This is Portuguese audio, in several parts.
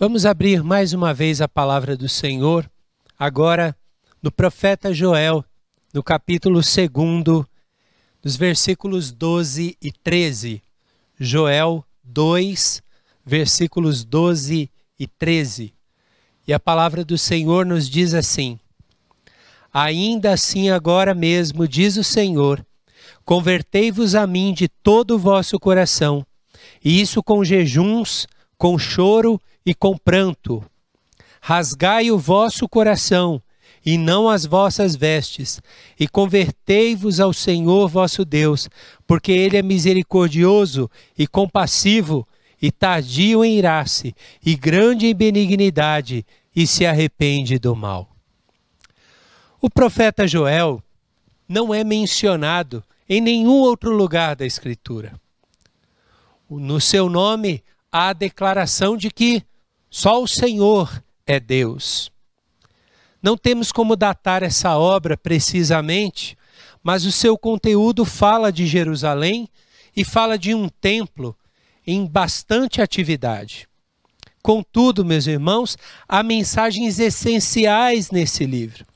Vamos abrir mais uma vez a palavra do Senhor, agora no profeta Joel, no capítulo 2, nos versículos 12 e 13. Joel 2, versículos 12 e 13. E a palavra do Senhor nos diz assim: Ainda assim, agora mesmo, diz o Senhor, convertei-vos a mim de todo o vosso coração, e isso com jejuns, com choro e com pranto. Rasgai o vosso coração, e não as vossas vestes, e convertei-vos ao Senhor vosso Deus, porque Ele é misericordioso e compassivo, e tardio em irar-se, e grande em benignidade, e se arrepende do mal. O profeta Joel não é mencionado em nenhum outro lugar da Escritura. No seu nome a declaração de que só o Senhor é Deus. Não temos como datar essa obra precisamente, mas o seu conteúdo fala de Jerusalém e fala de um templo em bastante atividade. Contudo, meus irmãos, há mensagens essenciais nesse livro.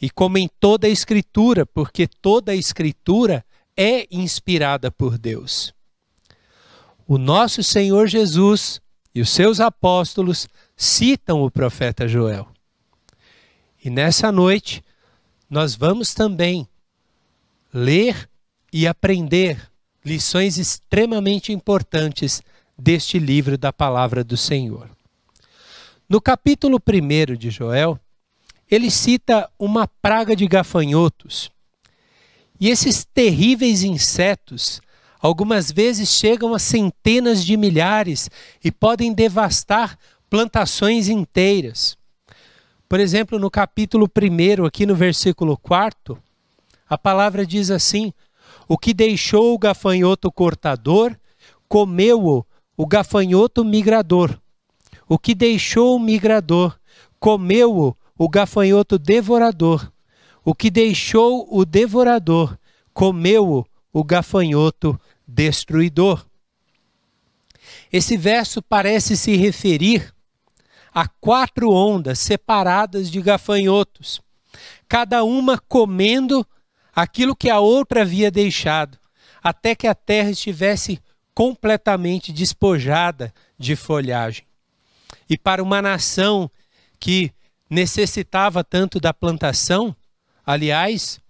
E como em toda a Escritura, porque toda a Escritura é inspirada por Deus. O nosso Senhor Jesus e os seus apóstolos citam o profeta Joel. E nessa noite, nós vamos também ler e aprender lições extremamente importantes deste livro da palavra do Senhor. No capítulo 1 de Joel, ele cita uma praga de gafanhotos. E esses terríveis insetos Algumas vezes chegam a centenas de milhares e podem devastar plantações inteiras. Por exemplo, no capítulo 1, aqui no versículo 4, a palavra diz assim: O que deixou o gafanhoto cortador, comeu-o o gafanhoto migrador. O que deixou o migrador, comeu-o o gafanhoto devorador. O que deixou o devorador, comeu-o o gafanhoto destruidor. Esse verso parece se referir a quatro ondas separadas de gafanhotos, cada uma comendo aquilo que a outra havia deixado, até que a terra estivesse completamente despojada de folhagem. E para uma nação que necessitava tanto da plantação, aliás,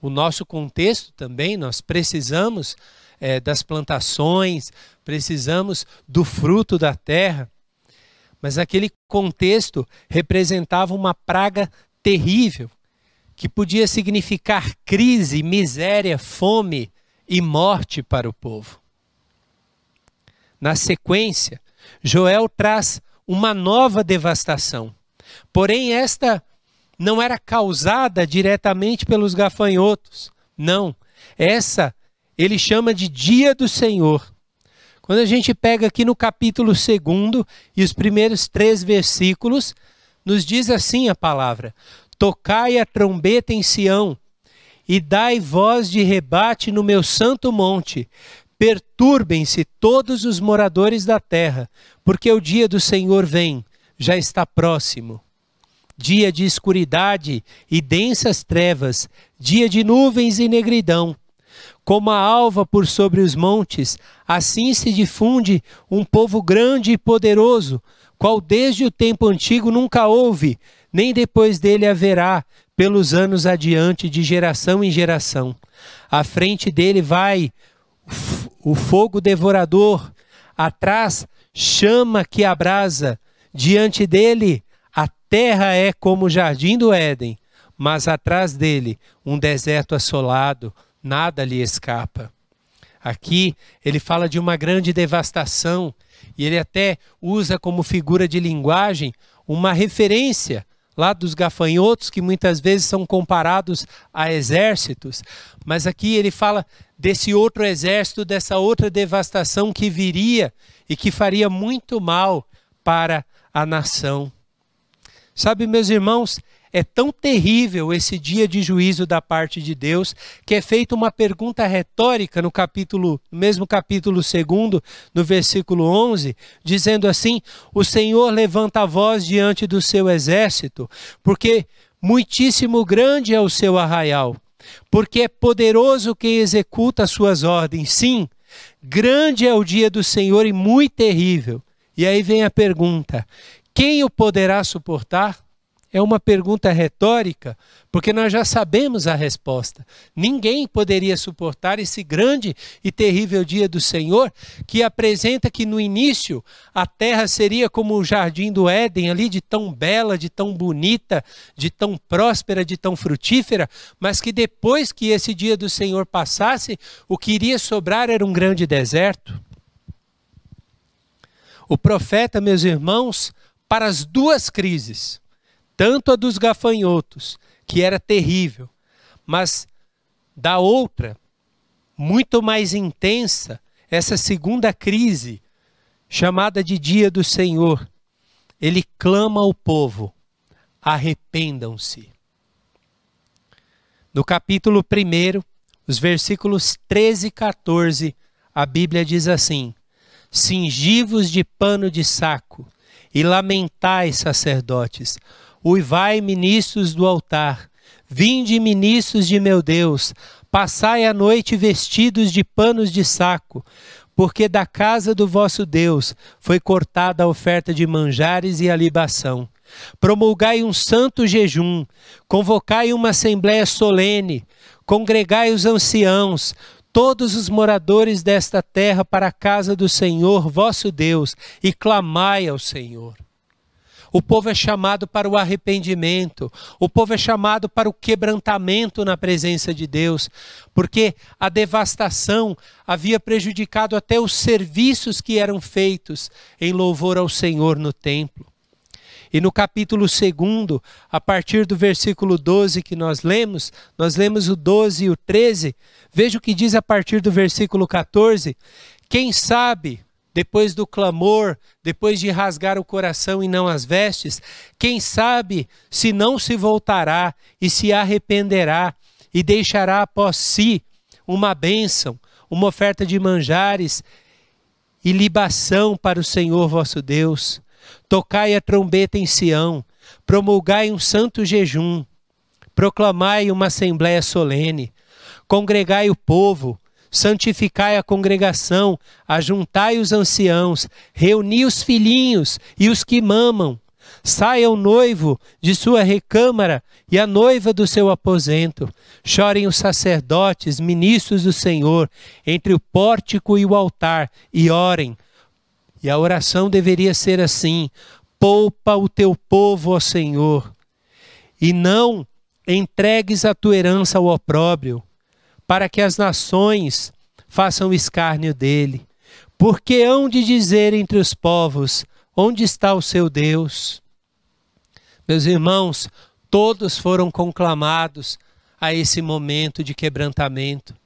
o nosso contexto também, nós precisamos é, das plantações, precisamos do fruto da terra. Mas aquele contexto representava uma praga terrível, que podia significar crise, miséria, fome e morte para o povo. Na sequência, Joel traz uma nova devastação. Porém, esta não era causada diretamente pelos gafanhotos. Não. Essa ele chama de dia do Senhor. Quando a gente pega aqui no capítulo 2 e os primeiros três versículos, nos diz assim a palavra: Tocai a trombeta em Sião, e dai voz de rebate no meu santo monte. Perturbem-se todos os moradores da terra, porque o dia do Senhor vem, já está próximo. Dia de escuridade e densas trevas, dia de nuvens e negridão como a alva por sobre os montes, assim se difunde um povo grande e poderoso, qual desde o tempo antigo nunca houve, nem depois dele haverá, pelos anos adiante, de geração em geração. À frente dele vai o fogo devorador, atrás chama que abrasa, diante dele a terra é como o jardim do Éden, mas atrás dele um deserto assolado, nada lhe escapa. Aqui ele fala de uma grande devastação e ele até usa como figura de linguagem uma referência lá dos gafanhotos que muitas vezes são comparados a exércitos, mas aqui ele fala desse outro exército, dessa outra devastação que viria e que faria muito mal para a nação. Sabe, meus irmãos, É tão terrível esse dia de juízo da parte de Deus que é feita uma pergunta retórica no capítulo, no mesmo capítulo 2, no versículo 11, dizendo assim: O Senhor levanta a voz diante do seu exército, porque muitíssimo grande é o seu arraial, porque é poderoso quem executa as suas ordens. Sim, grande é o dia do Senhor e muito terrível. E aí vem a pergunta: quem o poderá suportar? É uma pergunta retórica, porque nós já sabemos a resposta. Ninguém poderia suportar esse grande e terrível dia do Senhor, que apresenta que no início a terra seria como o jardim do Éden, ali de tão bela, de tão bonita, de tão próspera, de tão frutífera, mas que depois que esse dia do Senhor passasse, o que iria sobrar era um grande deserto. O profeta, meus irmãos, para as duas crises, tanto a dos gafanhotos, que era terrível, mas da outra, muito mais intensa, essa segunda crise, chamada de Dia do Senhor, ele clama ao povo: arrependam-se. No capítulo 1, os versículos 13 e 14, a Bíblia diz assim: Cingivos de pano de saco e lamentai, sacerdotes, Uivai, ministros do altar, vinde, ministros de meu Deus, passai a noite vestidos de panos de saco, porque da casa do vosso Deus foi cortada a oferta de manjares e a libação. Promulgai um santo jejum, convocai uma assembléia solene, congregai os anciãos, todos os moradores desta terra para a casa do Senhor vosso Deus, e clamai ao Senhor. O povo é chamado para o arrependimento, o povo é chamado para o quebrantamento na presença de Deus, porque a devastação havia prejudicado até os serviços que eram feitos em louvor ao Senhor no templo. E no capítulo 2, a partir do versículo 12 que nós lemos, nós lemos o 12 e o 13, veja o que diz a partir do versículo 14: Quem sabe depois do clamor, depois de rasgar o coração e não as vestes, quem sabe se não se voltará e se arrependerá e deixará após si uma bênção, uma oferta de manjares e libação para o Senhor vosso Deus. Tocai a trombeta em Sião, promulgai um santo jejum, proclamai uma assembléia solene, congregai o povo, santificai a congregação, ajuntai os anciãos, reuni os filhinhos e os que mamam. Saia o noivo de sua recâmara e a noiva do seu aposento. Chorem os sacerdotes, ministros do Senhor, entre o pórtico e o altar, e orem. E a oração deveria ser assim: poupa o teu povo, ó Senhor, e não entregues a tua herança ao opróbrio para que as nações façam escárnio dele. Porque hão de dizer entre os povos: onde está o seu Deus? Meus irmãos, todos foram conclamados a esse momento de quebrantamento.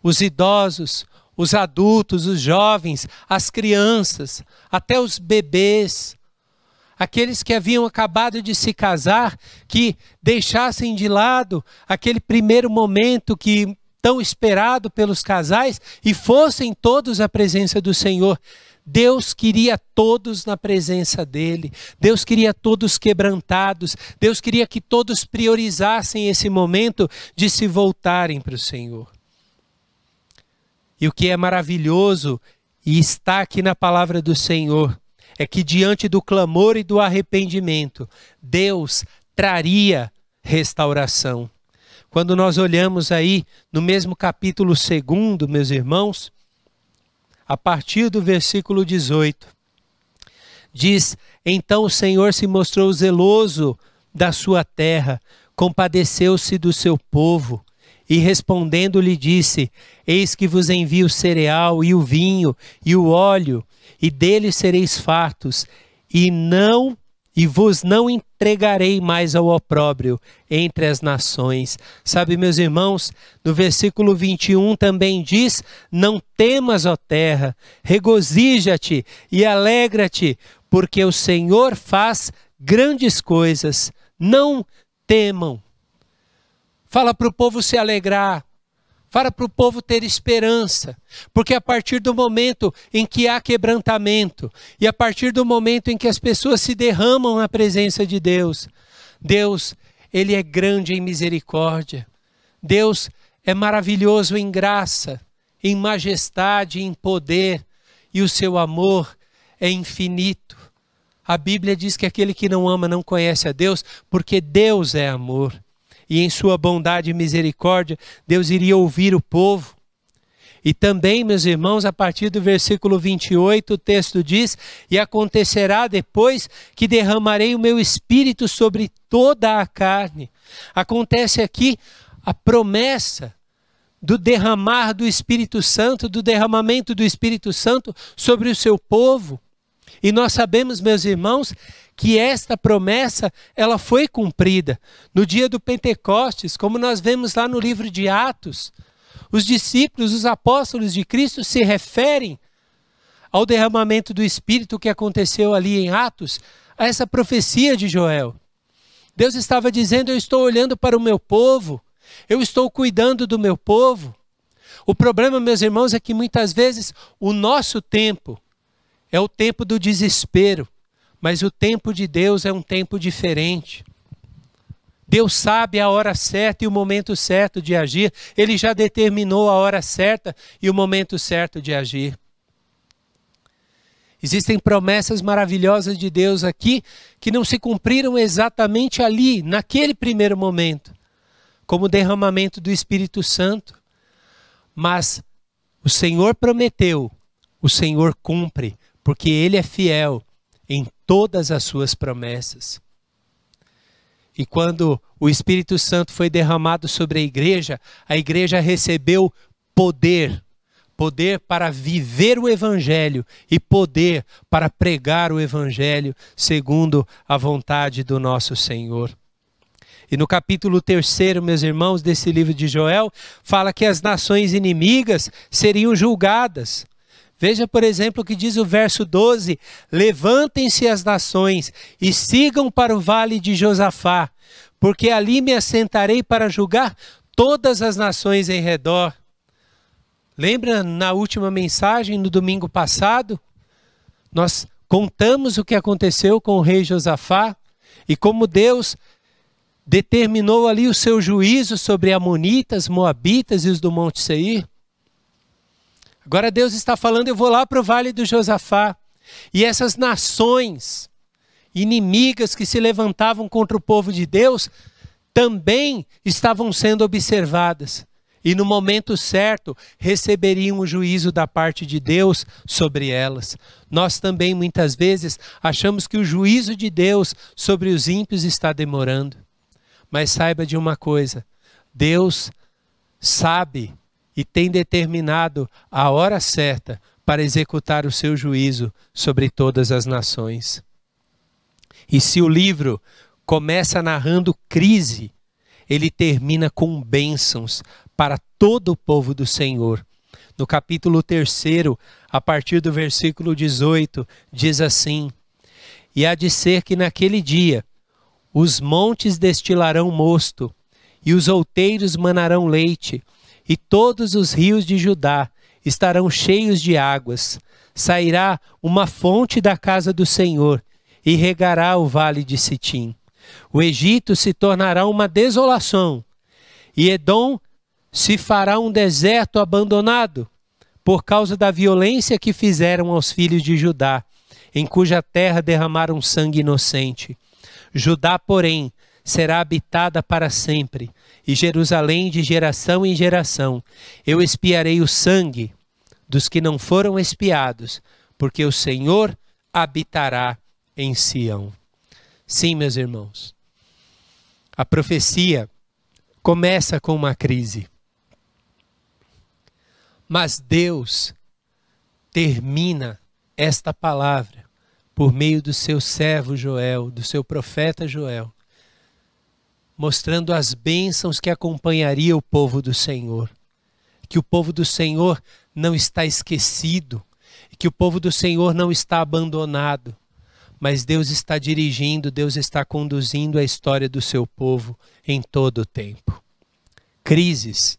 Os idosos, os adultos, os jovens, as crianças, até os bebês, aqueles que haviam acabado de se casar, que deixassem de lado aquele primeiro momento que tão esperado pelos casais e fossem todos à presença do Senhor. Deus queria todos na presença dele, Deus queria todos quebrantados, Deus queria que todos priorizassem esse momento de se voltarem para o Senhor. E o que é maravilhoso e está aqui na palavra do Senhor é que diante do clamor e do arrependimento, Deus traria restauração. Quando nós olhamos aí no mesmo capítulo 2, meus irmãos, a partir do versículo 18, diz: Então o Senhor se mostrou zeloso da sua terra, compadeceu-se do seu povo, e respondendo lhe disse: Eis que vos envio o cereal e o vinho e o óleo, e deles sereis fartos, e não e vos não entregarei mais ao opróbrio entre as nações. Sabe, meus irmãos, no versículo 21 também diz: Não temas, ó terra, regozija-te e alegra-te, porque o Senhor faz grandes coisas. Não temam. Fala para o povo se alegrar. Fala para o povo ter esperança, porque a partir do momento em que há quebrantamento e a partir do momento em que as pessoas se derramam na presença de Deus, Deus, Ele é grande em misericórdia, Deus é maravilhoso em graça, em majestade, em poder, e o seu amor é infinito. A Bíblia diz que aquele que não ama não conhece a Deus, porque Deus é amor e em sua bondade e misericórdia, Deus iria ouvir o povo. E também, meus irmãos, a partir do versículo 28, o texto diz: E acontecerá depois que derramarei o meu espírito sobre toda a carne. Acontece aqui a promessa do derramar do Espírito Santo, do derramamento do Espírito Santo sobre o seu povo. E nós sabemos, meus irmãos, que esta promessa ela foi cumprida no dia do Pentecostes, como nós vemos lá no livro de Atos. Os discípulos, os apóstolos de Cristo se referem ao derramamento do Espírito que aconteceu ali em Atos, a essa profecia de Joel. Deus estava dizendo: Eu estou olhando para o meu povo, eu estou cuidando do meu povo. O problema, meus irmãos, é que muitas vezes o nosso tempo é o tempo do desespero, mas o tempo de Deus é um tempo diferente. Deus sabe a hora certa e o momento certo de agir. Ele já determinou a hora certa e o momento certo de agir. Existem promessas maravilhosas de Deus aqui que não se cumpriram exatamente ali, naquele primeiro momento, como o derramamento do Espírito Santo. Mas o Senhor prometeu, o Senhor cumpre, porque Ele é fiel em todas as suas promessas. E quando o Espírito Santo foi derramado sobre a igreja, a igreja recebeu poder poder para viver o Evangelho e poder para pregar o Evangelho segundo a vontade do nosso Senhor. E no capítulo 3, meus irmãos, desse livro de Joel, fala que as nações inimigas seriam julgadas. Veja, por exemplo, o que diz o verso 12: Levantem-se as nações e sigam para o vale de Josafá, porque ali me assentarei para julgar todas as nações em redor. Lembra na última mensagem, no domingo passado? Nós contamos o que aconteceu com o rei Josafá e como Deus determinou ali o seu juízo sobre Amonitas, Moabitas e os do Monte Seir. Agora Deus está falando, eu vou lá para o vale do Josafá. E essas nações inimigas que se levantavam contra o povo de Deus também estavam sendo observadas. E no momento certo receberiam o juízo da parte de Deus sobre elas. Nós também muitas vezes achamos que o juízo de Deus sobre os ímpios está demorando. Mas saiba de uma coisa: Deus sabe e tem determinado a hora certa para executar o seu juízo sobre todas as nações. E se o livro começa narrando crise, ele termina com bênçãos para todo o povo do Senhor. No capítulo 3, a partir do versículo 18, diz assim: E há de ser que naquele dia os montes destilarão mosto, e os outeiros manarão leite, e todos os rios de Judá estarão cheios de águas. Sairá uma fonte da casa do Senhor e regará o vale de Sitim. O Egito se tornará uma desolação, e Edom se fará um deserto abandonado, por causa da violência que fizeram aos filhos de Judá, em cuja terra derramaram sangue inocente. Judá, porém, será habitada para sempre, e Jerusalém de geração em geração. Eu espiarei o sangue dos que não foram espiados, porque o Senhor habitará em Sião. Sim, meus irmãos, a profecia começa com uma crise. Mas Deus termina esta palavra por meio do seu servo Joel, do seu profeta Joel, mostrando as bênçãos que acompanharia o povo do Senhor. Que o povo do Senhor não está esquecido, que o povo do Senhor não está abandonado, mas Deus está dirigindo, Deus está conduzindo a história do seu povo em todo o tempo. Crises,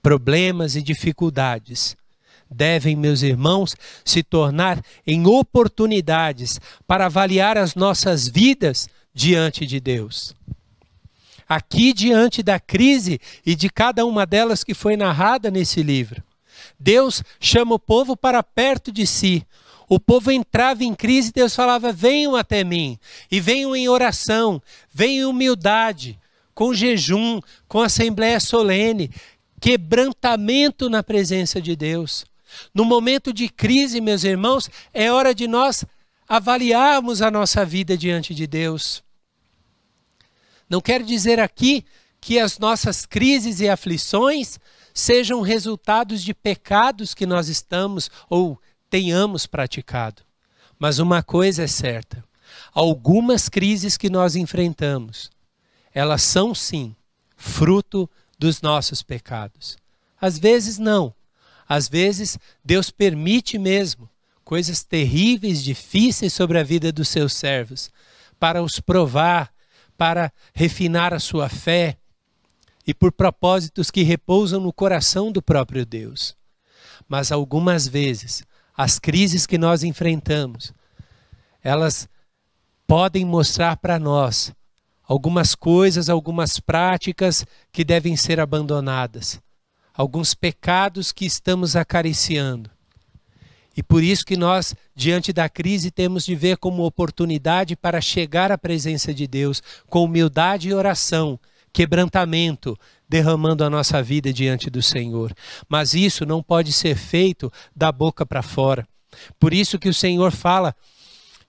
problemas e dificuldades devem, meus irmãos, se tornar em oportunidades para avaliar as nossas vidas diante de Deus. Aqui, diante da crise e de cada uma delas que foi narrada nesse livro, Deus chama o povo para perto de si. O povo entrava em crise, Deus falava: venham até mim, e venham em oração, venham em humildade, com jejum, com assembleia solene, quebrantamento na presença de Deus. No momento de crise, meus irmãos, é hora de nós avaliarmos a nossa vida diante de Deus. Não quero dizer aqui que as nossas crises e aflições sejam resultados de pecados que nós estamos ou tenhamos praticado. Mas uma coisa é certa: algumas crises que nós enfrentamos, elas são sim fruto dos nossos pecados. Às vezes não, às vezes, Deus permite mesmo coisas terríveis, difíceis sobre a vida dos seus servos, para os provar, para refinar a sua fé e por propósitos que repousam no coração do próprio Deus. Mas algumas vezes, as crises que nós enfrentamos, elas podem mostrar para nós algumas coisas, algumas práticas que devem ser abandonadas alguns pecados que estamos acariciando. E por isso que nós, diante da crise, temos de ver como oportunidade para chegar à presença de Deus com humildade e oração, quebrantamento, derramando a nossa vida diante do Senhor. Mas isso não pode ser feito da boca para fora. Por isso que o Senhor fala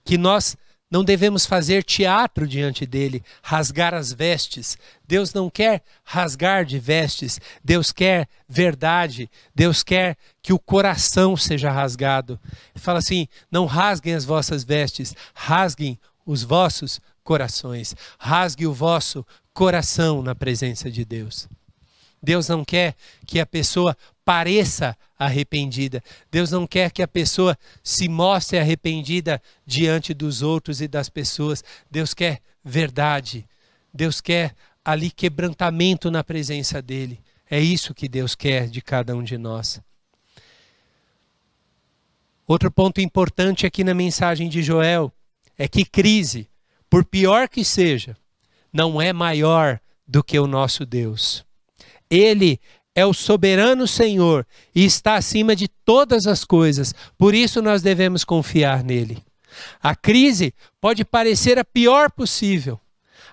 que nós não devemos fazer teatro diante dele, rasgar as vestes. Deus não quer rasgar de vestes, Deus quer verdade, Deus quer que o coração seja rasgado. Ele fala assim: não rasguem as vossas vestes, rasguem os vossos corações, rasgue o vosso coração na presença de Deus. Deus não quer que a pessoa pareça arrependida. Deus não quer que a pessoa se mostre arrependida diante dos outros e das pessoas. Deus quer verdade. Deus quer ali quebrantamento na presença dele. É isso que Deus quer de cada um de nós. Outro ponto importante aqui na mensagem de Joel é que crise, por pior que seja, não é maior do que o nosso Deus. Ele é o soberano Senhor e está acima de todas as coisas. Por isso nós devemos confiar nele. A crise pode parecer a pior possível.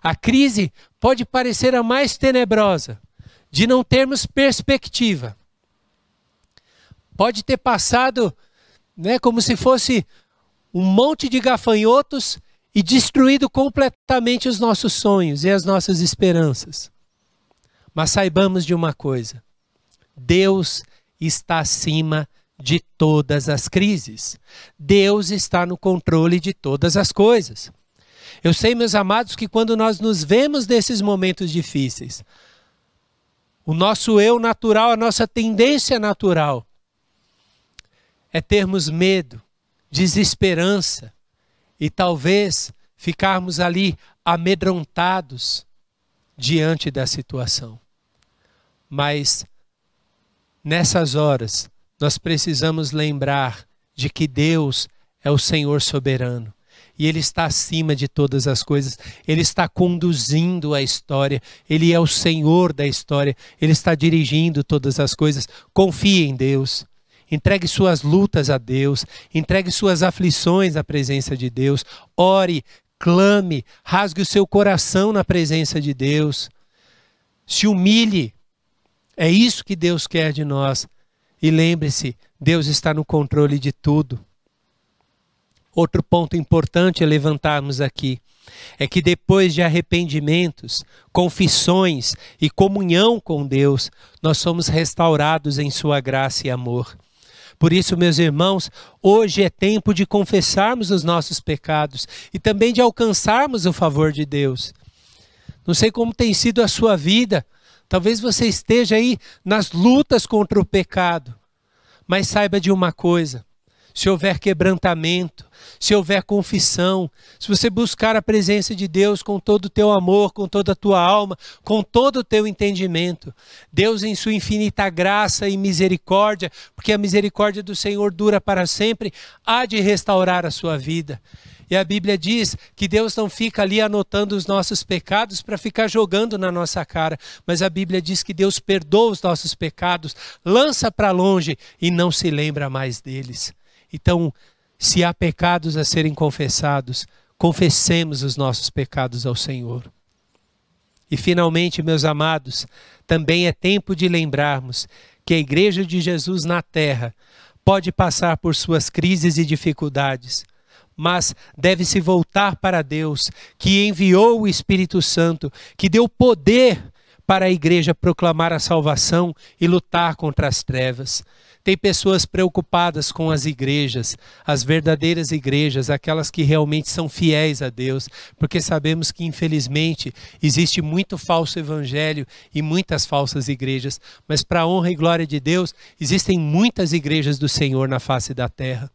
A crise pode parecer a mais tenebrosa, de não termos perspectiva. Pode ter passado, né, como se fosse um monte de gafanhotos e destruído completamente os nossos sonhos e as nossas esperanças. Mas saibamos de uma coisa: Deus está acima de todas as crises. Deus está no controle de todas as coisas. Eu sei, meus amados, que quando nós nos vemos nesses momentos difíceis, o nosso eu natural, a nossa tendência natural é termos medo, desesperança e talvez ficarmos ali amedrontados diante da situação. Mas Nessas horas, nós precisamos lembrar de que Deus é o Senhor soberano. E Ele está acima de todas as coisas, Ele está conduzindo a história, Ele é o Senhor da história, Ele está dirigindo todas as coisas. Confie em Deus. Entregue suas lutas a Deus, entregue suas aflições à presença de Deus, ore, clame, rasgue o seu coração na presença de Deus, se humilhe, é isso que Deus quer de nós. E lembre-se, Deus está no controle de tudo. Outro ponto importante a levantarmos aqui é que depois de arrependimentos, confissões e comunhão com Deus, nós somos restaurados em Sua graça e amor. Por isso, meus irmãos, hoje é tempo de confessarmos os nossos pecados e também de alcançarmos o favor de Deus. Não sei como tem sido a sua vida, Talvez você esteja aí nas lutas contra o pecado. Mas saiba de uma coisa: se houver quebrantamento, se houver confissão, se você buscar a presença de Deus com todo o teu amor, com toda a tua alma, com todo o teu entendimento, Deus em sua infinita graça e misericórdia, porque a misericórdia do Senhor dura para sempre, há de restaurar a sua vida. E a Bíblia diz que Deus não fica ali anotando os nossos pecados para ficar jogando na nossa cara, mas a Bíblia diz que Deus perdoa os nossos pecados, lança para longe e não se lembra mais deles. Então, se há pecados a serem confessados, confessemos os nossos pecados ao Senhor. E finalmente, meus amados, também é tempo de lembrarmos que a Igreja de Jesus na terra pode passar por suas crises e dificuldades, mas deve se voltar para Deus, que enviou o Espírito Santo, que deu poder para a igreja proclamar a salvação e lutar contra as trevas. Tem pessoas preocupadas com as igrejas, as verdadeiras igrejas, aquelas que realmente são fiéis a Deus, porque sabemos que, infelizmente, existe muito falso evangelho e muitas falsas igrejas, mas, para a honra e glória de Deus, existem muitas igrejas do Senhor na face da terra.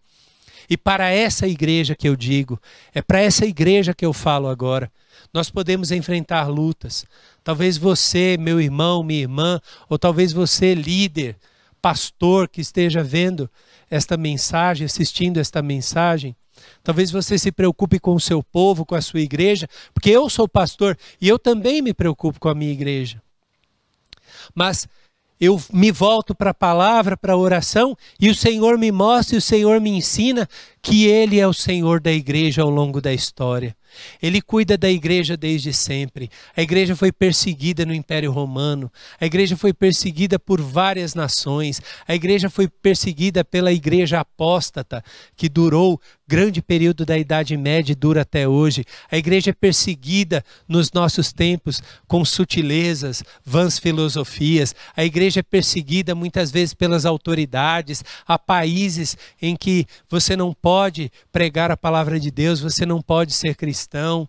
E para essa igreja que eu digo, é para essa igreja que eu falo agora. Nós podemos enfrentar lutas. Talvez você, meu irmão, minha irmã, ou talvez você, líder, pastor que esteja vendo esta mensagem, assistindo esta mensagem, Talvez você se preocupe com o seu povo, com a sua igreja, porque eu sou pastor e eu também me preocupo com a minha igreja. Mas eu me volto para a palavra, para a oração, e o Senhor me mostra e o Senhor me ensina que Ele é o Senhor da igreja ao longo da história. Ele cuida da igreja desde sempre. A igreja foi perseguida no Império Romano. A igreja foi perseguida por várias nações. A igreja foi perseguida pela igreja apóstata, que durou grande período da Idade Média dura até hoje. A igreja é perseguida nos nossos tempos com sutilezas, vãs filosofias. A igreja é perseguida muitas vezes pelas autoridades. Há países em que você não pode pregar a palavra de Deus, você não pode ser cristão.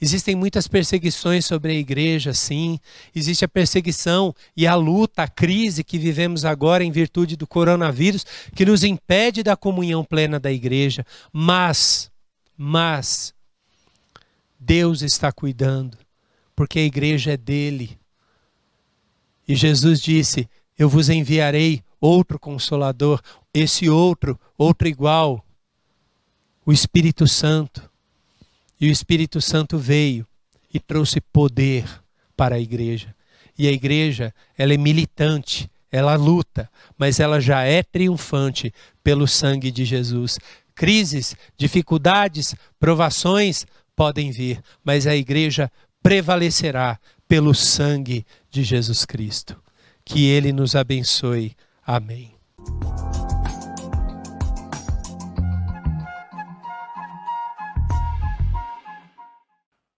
Existem muitas perseguições sobre a igreja, sim. Existe a perseguição e a luta, a crise que vivemos agora em virtude do coronavírus, que nos impede da comunhão plena da igreja. Mas, mas, Deus está cuidando, porque a igreja é dele. E Jesus disse: Eu vos enviarei outro consolador, esse outro, outro igual, o Espírito Santo e o Espírito Santo veio e trouxe poder para a igreja. E a igreja, ela é militante, ela luta, mas ela já é triunfante pelo sangue de Jesus. Crises, dificuldades, provações podem vir, mas a igreja prevalecerá pelo sangue de Jesus Cristo. Que ele nos abençoe. Amém.